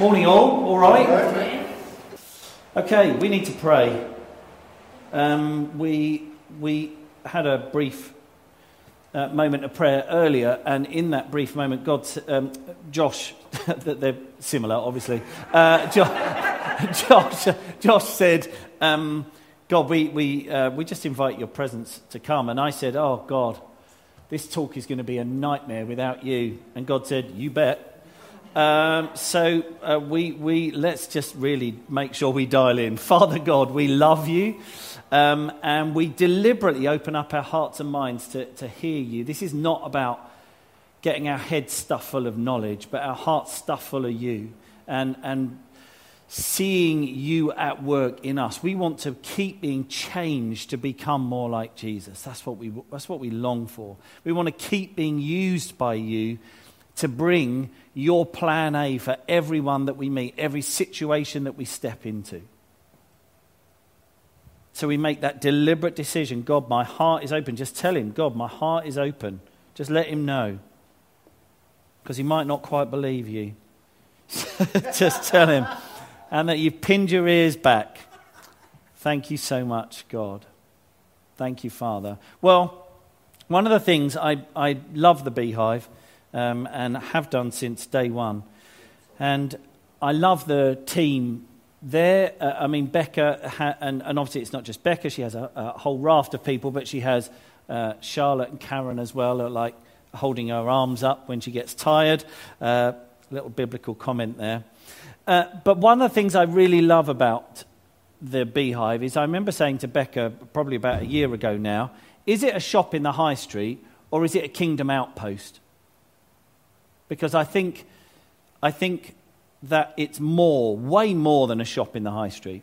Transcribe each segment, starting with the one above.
Morning, all. All right? Okay, we need to pray. Um, we, we had a brief uh, moment of prayer earlier, and in that brief moment, God, um, Josh, that they're similar, obviously. Uh, Josh, Josh, Josh said, um, God, we, we, uh, we just invite your presence to come. And I said, Oh, God, this talk is going to be a nightmare without you. And God said, You bet. Um, so uh, we, we let's just really make sure we dial in. Father God, we love you, um, and we deliberately open up our hearts and minds to, to hear you. This is not about getting our heads stuffed full of knowledge, but our hearts stuffed full of you, and and seeing you at work in us. We want to keep being changed to become more like Jesus. That's what we that's what we long for. We want to keep being used by you to bring your plan A for everyone that we meet, every situation that we step into. So we make that deliberate decision God, my heart is open. Just tell him, God, my heart is open. Just let him know. Because he might not quite believe you. Just tell him. And that you've pinned your ears back. Thank you so much, God. Thank you, Father. Well, one of the things I, I love the beehive um, and have done since day one. And I love the team there. Uh, I mean, Becca, ha- and, and, obviously it's not just Becca, she has a, a whole raft of people, but she has uh, Charlotte and Karen as well, like holding her arms up when she gets tired. Uh, little biblical comment there. Uh, but one of the things I really love about the beehive is I remember saying to Becca probably about a year ago now, is it a shop in the high street or is it a kingdom outpost? Because I think, I think that it's more, way more than a shop in the high street.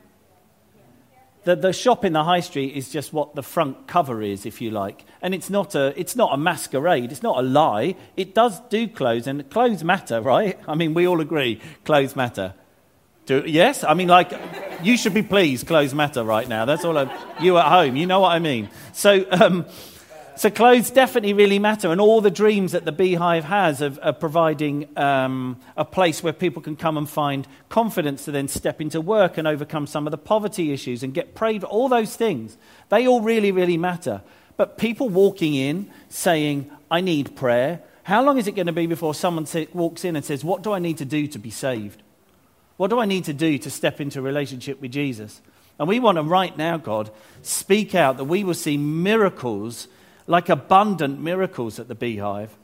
The, the shop in the high street is just what the front cover is, if you like. And it's not, a, it's not a masquerade, it's not a lie. It does do clothes, and clothes matter, right? I mean, we all agree clothes matter. Do, yes? I mean, like, you should be pleased clothes matter right now. That's all. I, you at home, you know what I mean. So, um, so clothes definitely really matter, and all the dreams that the beehive has of, of providing um, a place where people can come and find confidence to then step into work and overcome some of the poverty issues and get prayed, for, all those things, they all really, really matter. But people walking in saying, I need prayer, how long is it going to be before someone say, walks in and says, What do I need to do to be saved? What do I need to do to step into a relationship with Jesus? And we want to, right now, God, speak out that we will see miracles like abundant miracles at the beehive.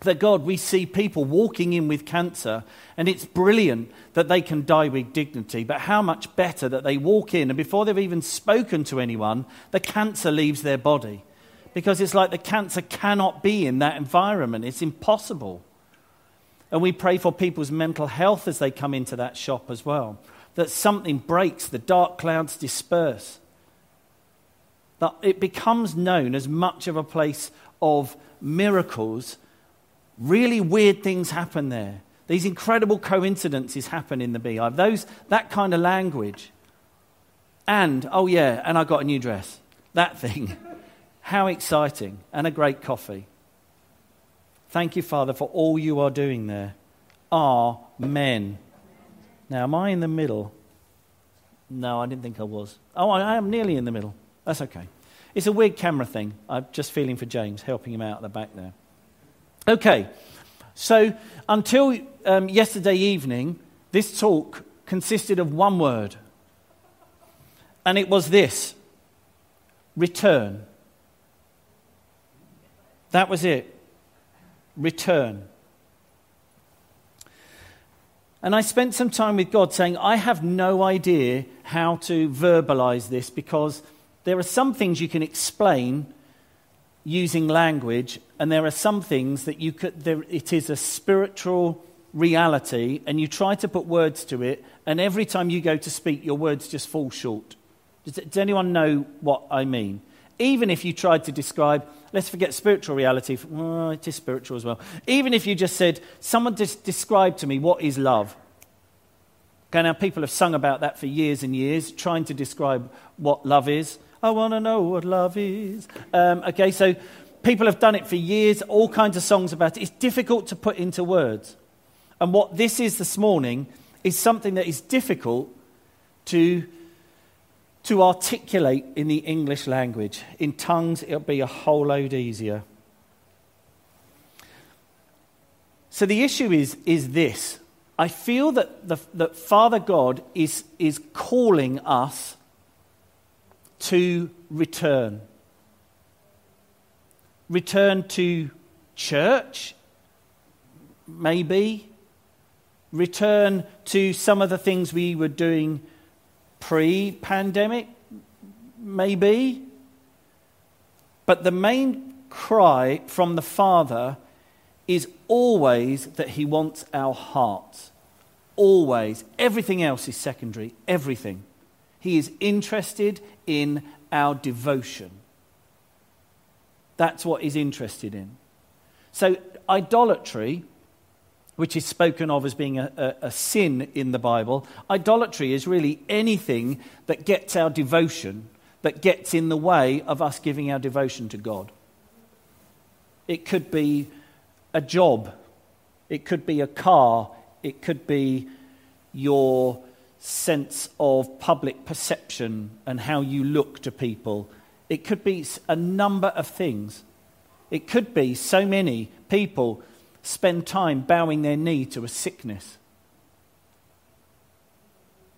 That God, we see people walking in with cancer, and it's brilliant that they can die with dignity, but how much better that they walk in, and before they've even spoken to anyone, the cancer leaves their body. Because it's like the cancer cannot be in that environment, it's impossible. And we pray for people's mental health as they come into that shop as well. That something breaks, the dark clouds disperse that it becomes known as much of a place of miracles. Really weird things happen there. These incredible coincidences happen in the beehive. Those, that kind of language. And, oh yeah, and I got a new dress. That thing. How exciting. And a great coffee. Thank you, Father, for all you are doing there. Amen. Now, am I in the middle? No, I didn't think I was. Oh, I am nearly in the middle. That's okay. It's a weird camera thing. I'm just feeling for James, helping him out at the back there. Okay, so until um, yesterday evening, this talk consisted of one word, and it was this return. That was it. Return. And I spent some time with God saying, I have no idea how to verbalize this because there are some things you can explain using language, and there are some things that you could, there, it is a spiritual reality, and you try to put words to it, and every time you go to speak, your words just fall short. Does, does anyone know what I mean? Even if you tried to describe, let's forget spiritual reality, well, it is spiritual as well. Even if you just said, someone just described to me what is love. Okay, now people have sung about that for years and years, trying to describe what love is. I want to know what love is. Um, okay, so people have done it for years, all kinds of songs about it. It's difficult to put into words. And what this is this morning is something that is difficult to, to articulate in the English language. In tongues, it'll be a whole load easier. So the issue is, is this I feel that, the, that Father God is, is calling us to return. Return to church, maybe. Return to some of the things we were doing pre pandemic, maybe. But the main cry from the Father is always that He wants our hearts. Always. Everything else is secondary. Everything. He is interested in our devotion. That's what he's interested in. So, idolatry, which is spoken of as being a, a, a, sin in the Bible, idolatry is really anything that gets our devotion, that gets in the way of us giving our devotion to God. It could be a job, it could be a car, it could be your sense of public perception and how you look to people. It could be a number of things. It could be so many people spend time bowing their knee to a sickness.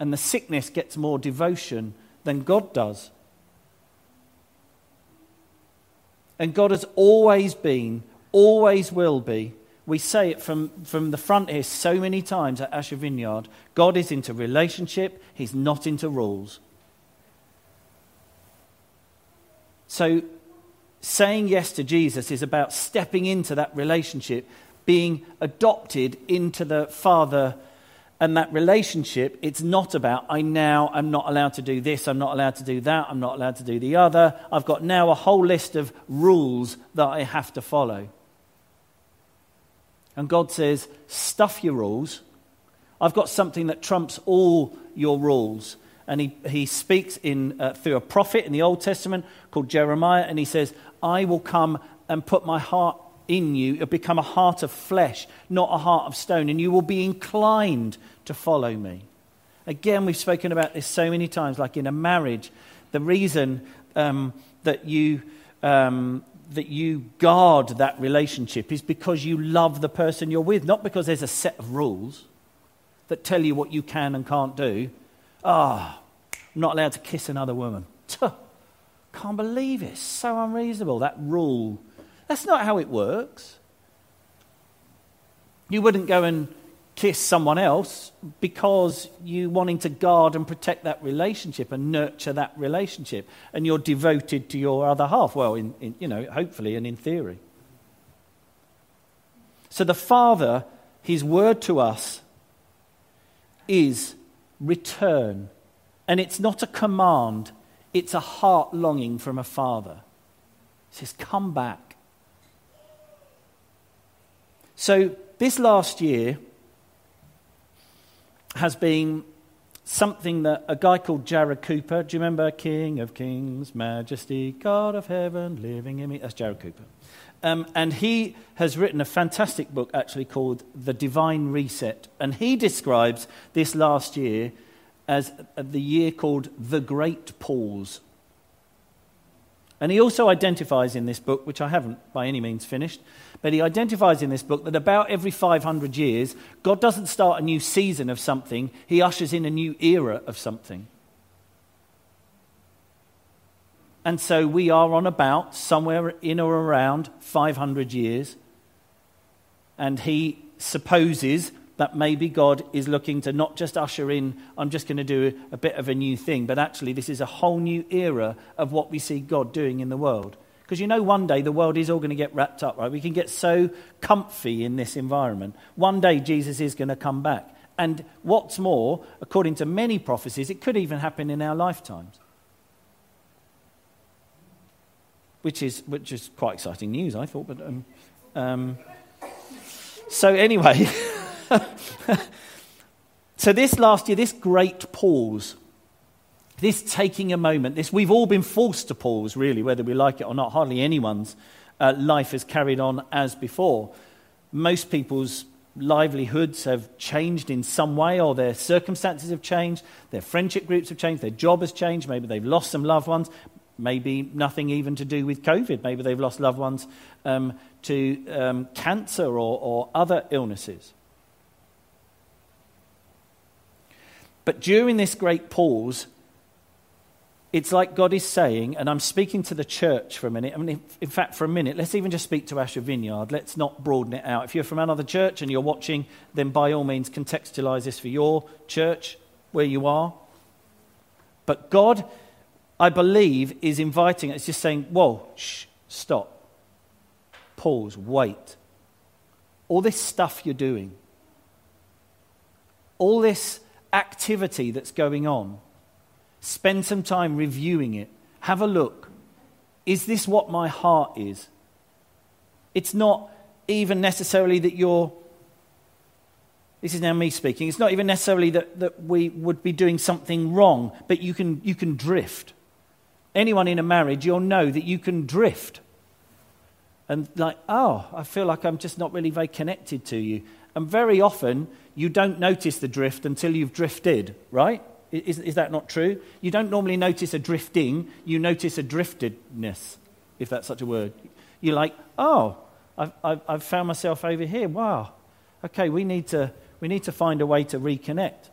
And the sickness gets more devotion than God does. And God has always been, always will be, we say it from, from the front here so many times at Asher Vineyard God is into relationship, He's not into rules. So, saying yes to Jesus is about stepping into that relationship, being adopted into the Father and that relationship. It's not about, I now am not allowed to do this, I'm not allowed to do that, I'm not allowed to do the other. I've got now a whole list of rules that I have to follow. And God says, stuff your rules. I've got something that trumps all your rules. And he, he speaks in, uh, through a prophet in the Old Testament called Jeremiah, and he says, I will come and put my heart in you. It'll become a heart of flesh, not a heart of stone, and you will be inclined to follow me. Again, we've spoken about this so many times, like in a marriage. The reason um, that you um, that you guard that relationship is because you love the person you're with, not because there's a set of rules that tell you what you can and can't do. Ah, oh, I'm not allowed to kiss another woman. Can't believe it. So unreasonable, that rule. That's not how it works. You wouldn't go and kiss someone else because you wanting to guard and protect that relationship and nurture that relationship and you're devoted to your other half. Well in, in, you know hopefully and in theory. So the father his word to us is return. And it's not a command. It's a heart longing from a father. He says come back. So this last year has been something that a guy called Jarrod Cooper, do you remember King of Kings, Majesty, God of Heaven, living in me? That's Jarrod Cooper. Um, and he has written a fantastic book actually called The Divine Reset. And he describes this last year as the year called The Great Pause. And he also identifies in this book, which I haven't by any means finished, but he identifies in this book that about every 500 years, God doesn't start a new season of something, he ushers in a new era of something. And so we are on about somewhere in or around 500 years. And he supposes that maybe God is looking to not just usher in, I'm just going to do a bit of a new thing, but actually, this is a whole new era of what we see God doing in the world. Because you know, one day the world is all going to get wrapped up, right? We can get so comfy in this environment. One day Jesus is going to come back. And what's more, according to many prophecies, it could even happen in our lifetimes. Which is, which is quite exciting news, I thought. But um, um, so, anyway, so this last year, this great pause this taking a moment, this we've all been forced to pause, really, whether we like it or not. Hardly anyone's uh, life has carried on as before. Most people's livelihoods have changed in some way, or their circumstances have changed, their friendship groups have changed, their job has changed, maybe they've lost some loved ones, maybe nothing even to do with COVID, maybe they've lost loved ones um, to um, cancer or, or other illnesses. But during this great pause, it's like God is saying, and I'm speaking to the church for a minute. I mean, in fact, for a minute, let's even just speak to Asher Vineyard. Let's not broaden it out. If you're from another church and you're watching, then by all means contextualize this for your church where you are. But God, I believe, is inviting, it's just saying, whoa, shh, stop, pause, wait. All this stuff you're doing, all this activity that's going on, Spend some time reviewing it. Have a look. Is this what my heart is? It's not even necessarily that you're. This is now me speaking. It's not even necessarily that, that we would be doing something wrong, but you can, you can drift. Anyone in a marriage, you'll know that you can drift. And, like, oh, I feel like I'm just not really very connected to you. And very often, you don't notice the drift until you've drifted, right? Is, is that not true? You don't normally notice a drifting, you notice a driftedness, if that's such a word. You're like, oh, I've, I've, I've found myself over here. Wow. Okay, we need, to, we need to find a way to reconnect.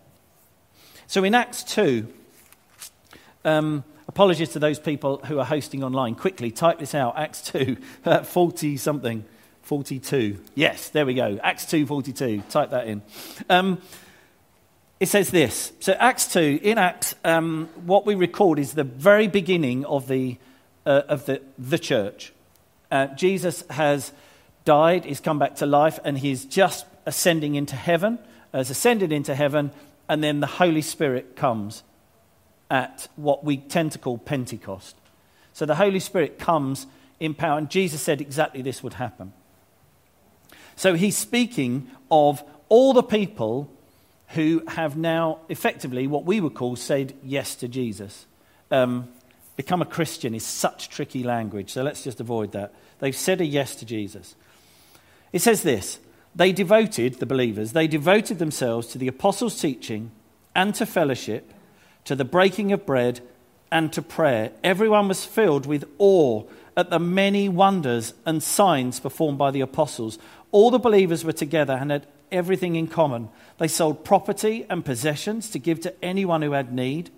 So in Acts 2, um, apologies to those people who are hosting online. Quickly, type this out Acts 2, 40 something. 42. Yes, there we go. Acts 2, 42. Type that in. Um, it says this. So, Acts 2, in Acts, um, what we record is the very beginning of the, uh, of the, the church. Uh, Jesus has died, he's come back to life, and he's just ascending into heaven, has ascended into heaven, and then the Holy Spirit comes at what we tend to call Pentecost. So, the Holy Spirit comes in power, and Jesus said exactly this would happen. So, he's speaking of all the people who have now effectively what we would call said yes to Jesus. Um, become a Christian is such tricky language, so let's just avoid that. They've said a yes to Jesus. It says this they devoted, the believers, they devoted themselves to the apostles' teaching and to fellowship, to the breaking of bread and to prayer. Everyone was filled with awe at the many wonders and signs performed by the apostles. All the believers were together and had everything in common. They sold property and possessions to give to anyone who had need.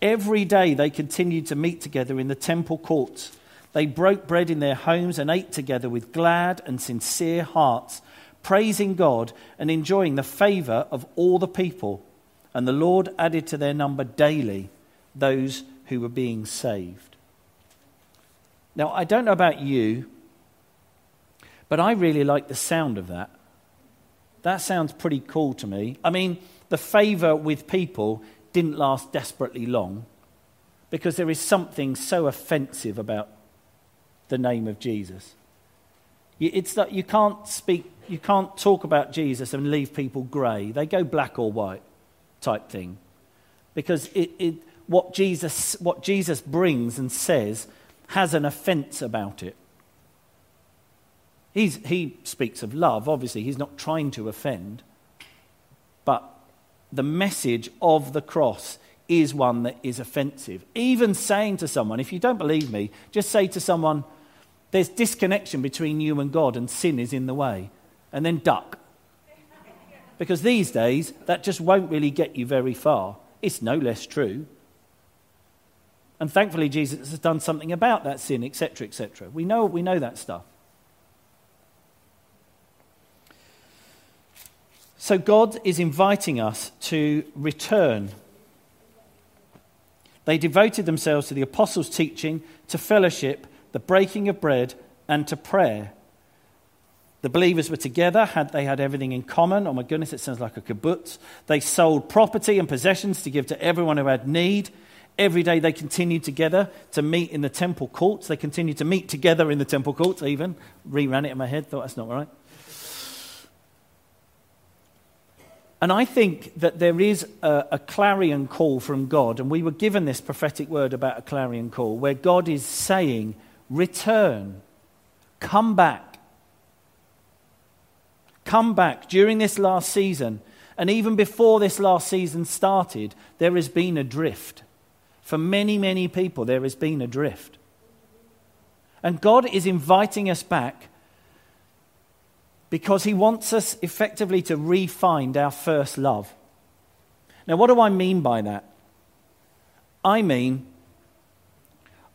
Every day they continued to meet together in the temple courts. They broke bread in their homes and ate together with glad and sincere hearts, praising God and enjoying the favor of all the people. And the Lord added to their number daily those who were being saved. Now, I don't know about you, but I really like the sound of that. That sounds pretty cool to me. I mean, the favor with people didn't last desperately long because there is something so offensive about the name of Jesus. It's that you can't speak, you can't talk about Jesus and leave people grey. They go black or white type thing. Because it, it, what, Jesus, what Jesus brings and says has an offence about it. He's, he speaks of love, obviously, he's not trying to offend. But the message of the cross is one that is offensive. Even saying to someone, if you don't believe me, just say to someone, there's disconnection between you and God and sin is in the way, and then duck. Because these days, that just won't really get you very far. It's no less true. And thankfully, Jesus has done something about that sin, etc., etc. We know, we know that stuff. So God is inviting us to return. They devoted themselves to the apostles' teaching, to fellowship, the breaking of bread, and to prayer. The believers were together, had, they had everything in common. Oh my goodness, it sounds like a kibbutz. They sold property and possessions to give to everyone who had need. Every day they continued together to meet in the temple courts. They continued to meet together in the temple courts, even. Reran it in my head, thought that's not right. And I think that there is a, a, clarion call from God, and we were given this prophetic word about a clarion call, where God is saying, Return, come back. come back during this last season, and even before this last season started, there has been a drift. For many, many people, there has been a drift. And God is inviting us back because He wants us effectively to re-find our first love. Now, what do I mean by that? I mean,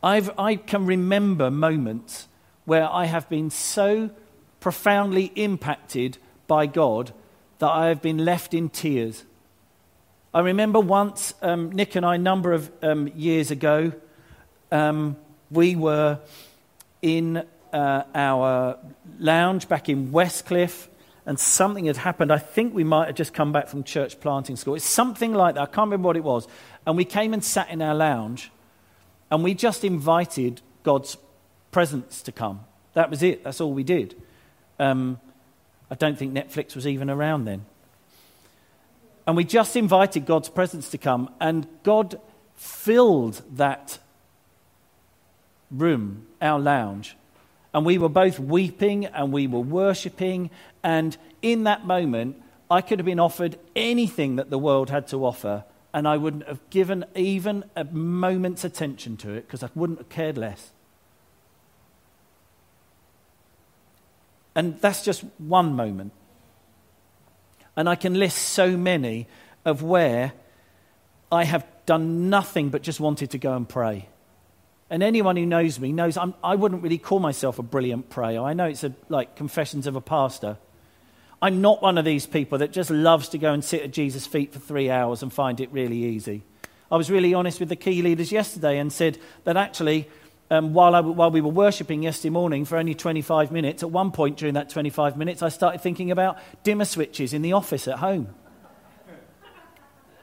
I've, I can remember moments where I have been so profoundly impacted by God that I have been left in tears. I remember once, um, Nick and I, a number of um, years ago, um, we were in uh, our lounge back in Westcliff, and something had happened. I think we might have just come back from church planting school. It's something like that. I can't remember what it was. And we came and sat in our lounge, and we just invited God's presence to come. That was it. That's all we did. Um, I don't think Netflix was even around then. And we just invited God's presence to come, and God filled that room, our lounge. And we were both weeping and we were worshipping. And in that moment, I could have been offered anything that the world had to offer, and I wouldn't have given even a moment's attention to it because I wouldn't have cared less. And that's just one moment. And I can list so many of where I have done nothing but just wanted to go and pray. And anyone who knows me knows I'm, I would not really call myself a brilliant prayer. I know it's a, like confessions of a pastor. I'm not one of these people that just loves to go and sit at Jesus' feet for three hours and find it really easy. I was really honest with the key leaders yesterday and said that actually um, while, I, while we were worshipping yesterday morning for only 25 minutes, at one point during that 25 minutes, I started thinking about dimmer switches in the office at home.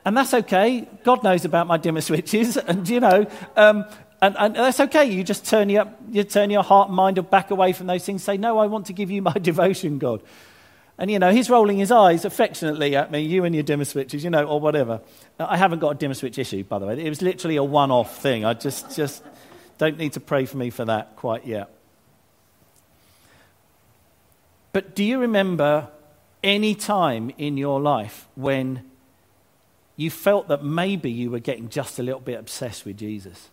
And that's okay. God knows about my dimmer switches, and you know, um, and, and, that's okay. You just turn your, you turn your heart and mind back away from those things. Say, no, I want to give you my devotion, God. And, you know, he's rolling his eyes affectionately at me, you and your dimmer switches, you know, or whatever. I haven't got a dimmer switch issue, by the way. It was literally a one off thing. I just, just don't need to pray for me for that quite yet. But do you remember any time in your life when you felt that maybe you were getting just a little bit obsessed with Jesus?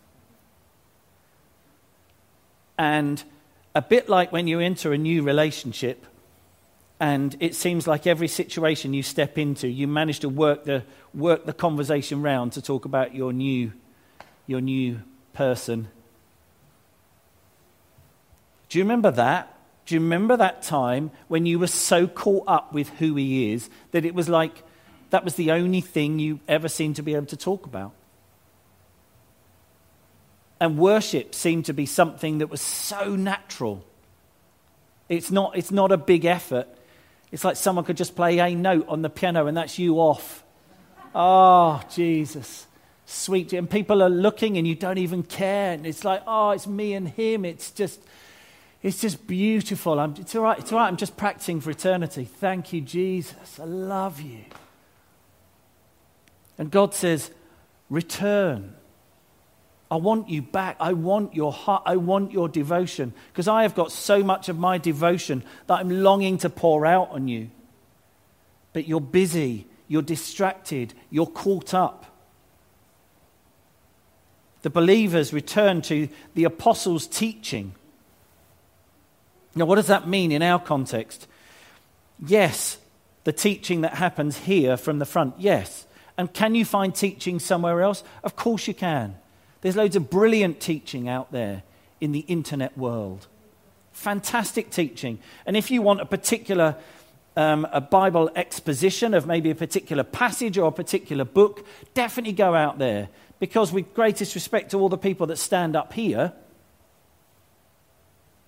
And a bit like when you enter a new relationship, and it seems like every situation you step into, you manage to work the, work the conversation round to talk about your new, your new person do you remember that? Do you remember that time when you were so caught up with who he is that it was like that was the only thing you ever seemed to be able to talk about? And worship seemed to be something that was so natural. It's not, it's not a big effort. It's like someone could just play a note on the piano and that's you off. Oh, Jesus. Sweet. And people are looking and you don't even care. And it's like, oh, it's me and him. It's just it's just beautiful. I'm, it's, all right, it's all right. I'm just practicing for eternity. Thank you, Jesus. I love you. And God says, Return. I want you back. I want your heart. I want your devotion. Because I have got so much of my devotion that I'm longing to pour out on you. But you're busy. You're distracted. You're caught up. The believers return to the apostles' teaching now, what does that mean in our context? Yes, the teaching that happens here from the front, yes. And can you find teaching somewhere else? Of course you can. There's loads of brilliant teaching out there in the internet world. Fantastic teaching. And if you want a particular um, a Bible exposition of maybe a particular passage or a particular book, definitely go out there. Because, with greatest respect to all the people that stand up here,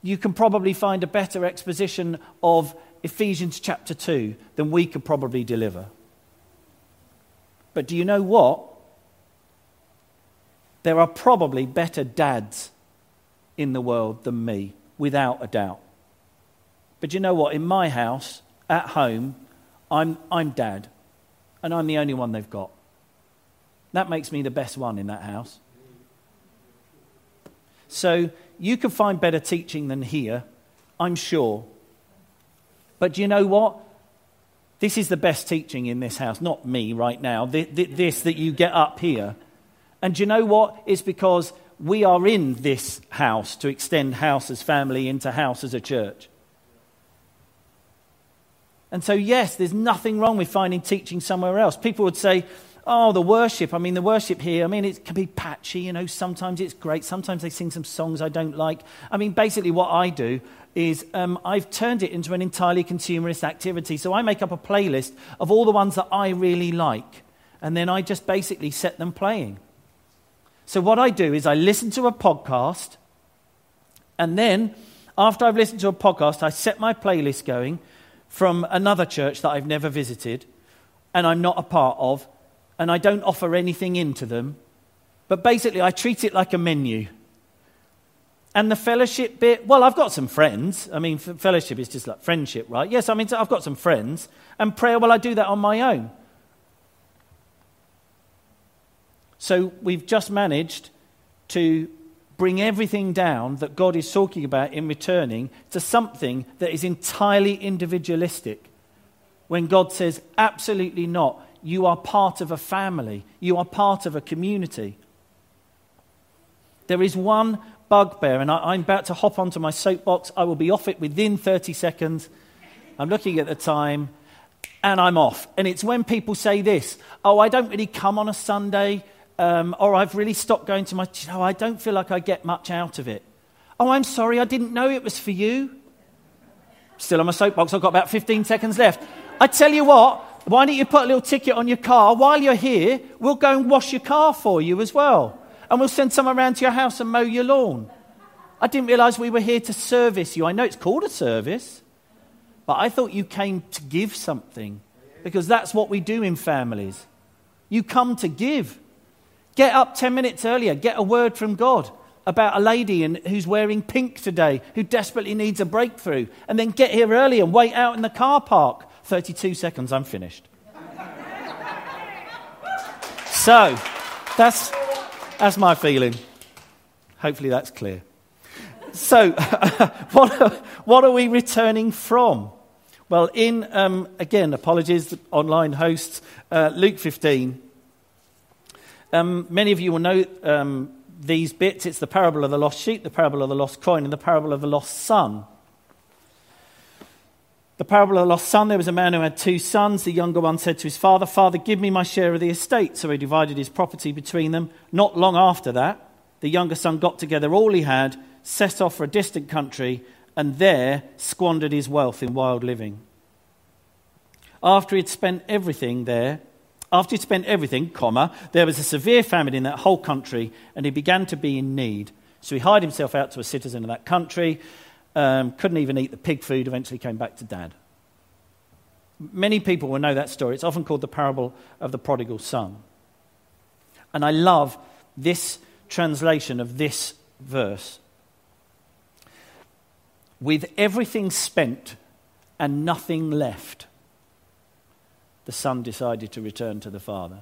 you can probably find a better exposition of Ephesians chapter 2 than we could probably deliver. But do you know what? There are probably better dads in the world than me, without a doubt. But you know what? In my house, at home, I'm, I'm dad, and I'm the only one they've got. That makes me the best one in that house. So you can find better teaching than here, I'm sure. But do you know what? This is the best teaching in this house, not me right now, this that you get up here. And you know what? It's because we are in this house to extend house as family into house as a church. And so, yes, there's nothing wrong with finding teaching somewhere else. People would say, oh, the worship. I mean, the worship here, I mean, it can be patchy, you know. Sometimes it's great. Sometimes they sing some songs I don't like. I mean, basically, what I do is um, I've turned it into an entirely consumerist activity. So I make up a playlist of all the ones that I really like. And then I just basically set them playing. So what I do is I listen to a podcast. And then, after I've listened to a podcast, I set my playlist going from another church that I've never visited and I'm not a part of and I don't offer anything into them. But basically, I treat it like a menu. And the fellowship bit, well, I've got some friends. I mean, fellowship is just like friendship, right? Yes, I mean, I've got some friends. And prayer, well, I do that on my own. So we've just managed to bring everything down that God is talking about in returning to something that is entirely individualistic. When God says, absolutely not. You are part of a family, you are part of a community. There is one bugbear, and I, am about to hop onto my soapbox. I will be off it within 30 seconds. I'm looking at the time, and I'm off. And it's when people say this Oh, I don't really come on a Sunday, um, or I've really stopped going to my. You know, I don't feel like I get much out of it. Oh, I'm sorry, I didn't know it was for you. Still on my soapbox, I've got about 15 seconds left. I tell you what, why don't you put a little ticket on your car? While you're here, we'll go and wash your car for you as well. And we'll send someone around to your house and mow your lawn. I didn't realize we were here to service you. I know it's called a service, but I thought you came to give something because that's what we do in families. You come to give. Get up 10 minutes earlier, get a word from God about a lady in, who's wearing pink today who desperately needs a breakthrough, and then get here early and wait out in the car park 32 seconds, I'm finished. so, that's, that's my feeling. Hopefully, that's clear. So, what, are, what are we returning from? Well, in, um, again, apologies, online hosts, uh, Luke 15. Um, many of you will know um, these bits. It's the parable of the lost sheep, the parable of the lost coin, and the parable of the lost son. The parable of the lost son there was a man who had two sons. The younger one said to his father, Father, give me my share of the estate. So he divided his property between them. Not long after that, the younger son got together all he had, set off for a distant country, and there squandered his wealth in wild living. After he had spent everything there, after he'd spent everything, comma, there was a severe famine in that whole country, and he began to be in need. So he hired himself out to a citizen of that country um, couldn't even eat the pig food, eventually came back to dad. Many people will know that story. It's often called the parable of the prodigal son. And I love this translation of this verse. With everything spent and nothing left, the son decided to return to the father.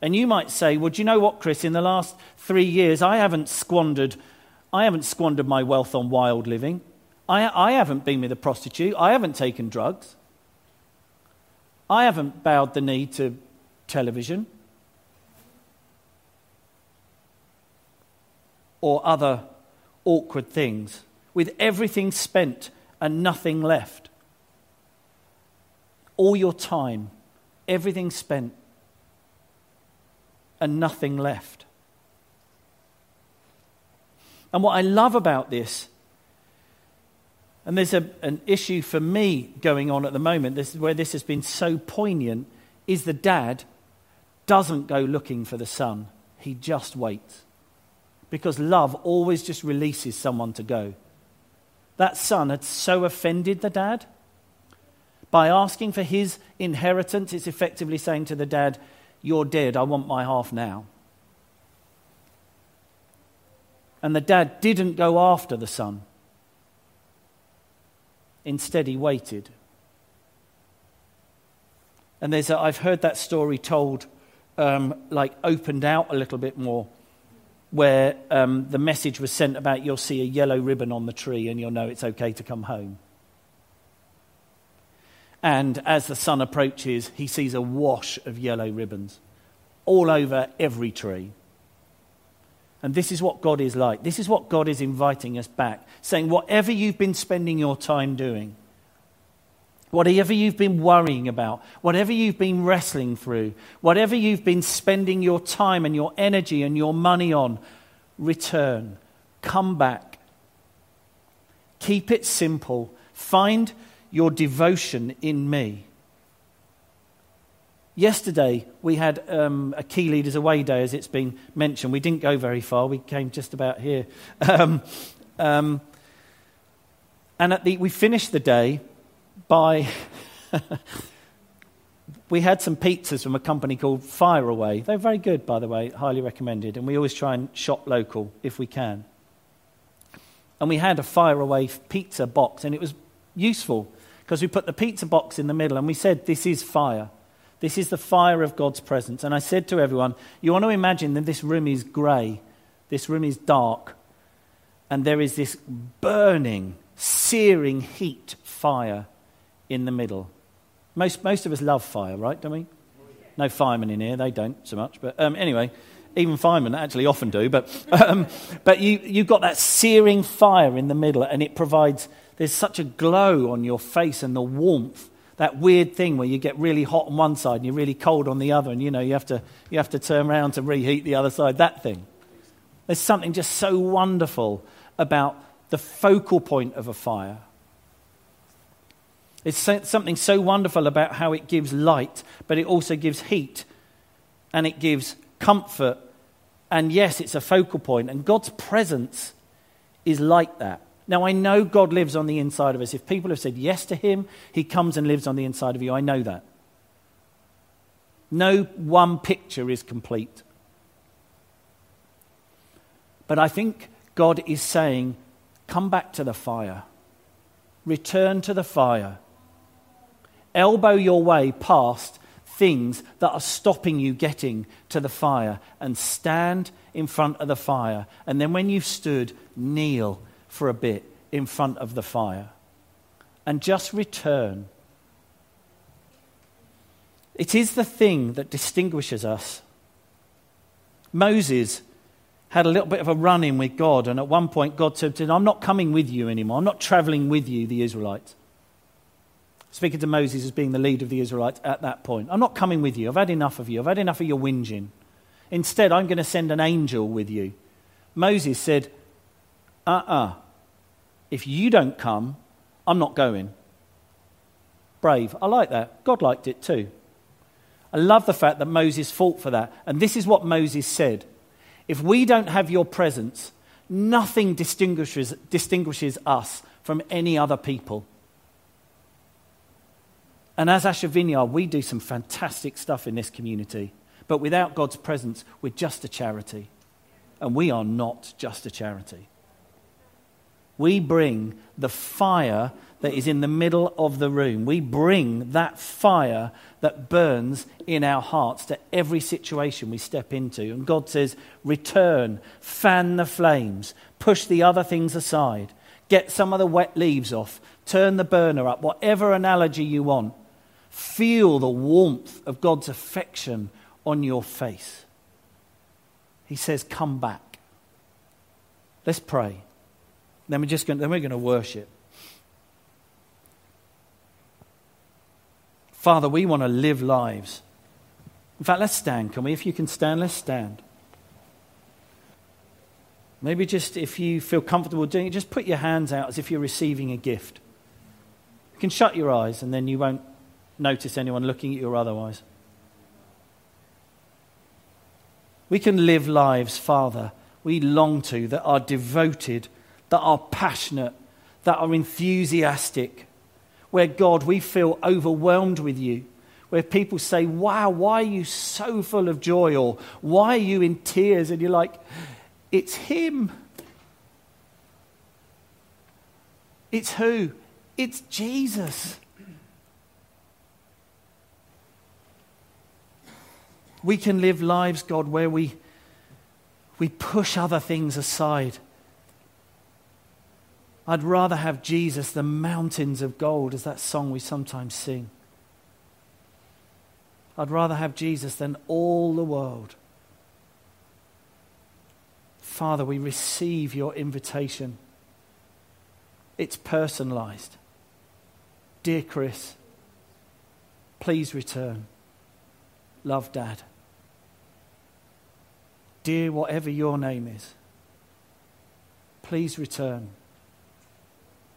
And you might say, well, do you know what, Chris? In the last three years, I haven't squandered I haven't squandered my wealth on wild living. I, I haven't been with a prostitute. I haven't taken drugs. I haven't bowed the knee to television or other awkward things, with everything spent and nothing left. All your time, everything spent and nothing left. And what I love about this, and there's a, an issue for me going on at the moment, this is where this has been so poignant, is the dad doesn't go looking for the son, he just waits. Because love always just releases someone to go. That son had so offended the dad. By asking for his inheritance, it's effectively saying to the dad, You're dead, I want my half now. And the dad didn't go after the son. Instead, he waited. And there's a, I've heard that story told, um, like opened out a little bit more, where um, the message was sent about you'll see a yellow ribbon on the tree and you'll know it's okay to come home. And as the son approaches, he sees a wash of yellow ribbons all over every tree. And this is what God is like. This is what God is inviting us back, saying, whatever you've been spending your time doing, whatever you've been worrying about, whatever you've been wrestling through, whatever you've been spending your time and your energy and your money on, return. Come back. Keep it simple. Find your devotion in me. Yesterday, we had um, a Key Leaders Away Day, as it's been mentioned. We didn't go very far, we came just about here. Um, um, and the, we finished the day by. we had some pizzas from a company called Fire Away. They're very good, by the way, highly recommended. And we always try and shop local if we can. And we had a Fire Away pizza box, and it was useful because we put the pizza box in the middle and we said, This is fire. This is the fire of God's presence. And I said to everyone, You want to imagine that this room is grey, this room is dark, and there is this burning, searing heat fire in the middle. Most, most of us love fire, right? Don't we? No firemen in here, they don't so much. But um, anyway, even firemen actually often do. But, um, but you, you've got that searing fire in the middle, and it provides, there's such a glow on your face and the warmth that weird thing where you get really hot on one side and you're really cold on the other, and you know, you have to, you have to turn around to reheat the other side, that thing. There's something just so wonderful about the focal point of a fire. It's something so wonderful about how it gives light, but it also gives heat and it gives comfort. And yes, it's a focal point, and God's presence is like that. Now, I know God lives on the inside of us. If people have said yes to Him, He comes and lives on the inside of you. I know that. No one picture is complete. But I think God is saying, come back to the fire. Return to the fire. Elbow your way past things that are stopping you getting to the fire and stand in front of the fire. And then when you've stood, kneel for a bit in front of the fire and just return. It is the thing that distinguishes us. Moses had a little bit of a run in with God, and at one point, God said to him, I'm not coming with you anymore. I'm not traveling with you, the Israelites. Speaking to Moses as being the leader of the Israelites at that point. I'm not coming with you. I've had enough of you. I've had enough of your whinging. Instead, I'm going to send an angel with you. Moses said, Uh uh-uh. uh if you don't come, I'm not going. Brave. I like that. God liked it too. I love the fact that Moses fought for that. And this is what Moses said If we don't have your presence, nothing distinguishes, distinguishes us from any other people. And as Asher Vineyard, we do some fantastic stuff in this community. But without God's presence, we're just a charity. And we are not just a charity. We bring the fire that is in the middle of the room. We bring that fire that burns in our hearts to every situation we step into. And God says, Return, fan the flames, push the other things aside, get some of the wet leaves off, turn the burner up, whatever analogy you want. Feel the warmth of God's affection on your face. He says, Come back. Let's pray. Then we're just going, then we're going to worship. Father, we want to live lives. In fact, let's stand, can we? If you can stand, let's stand. Maybe just if you feel comfortable doing it, just put your hands out as if you're receiving a gift. You can shut your eyes and then you won't notice anyone looking at you or otherwise. We can live lives, Father, we long to that are devoted that are passionate, that are enthusiastic, where God, we feel overwhelmed with you, where people say, Wow, why are you so full of joy? Or why are you in tears? And you're like, It's Him. It's who? It's Jesus. We can live lives, God, where we, we push other things aside I'd rather have Jesus than mountains of gold, as that song we sometimes sing. I'd rather have Jesus than all the world. Father, we receive your invitation. It's personalized. Dear Chris, please return. Love, Dad. Dear, whatever your name is, please return.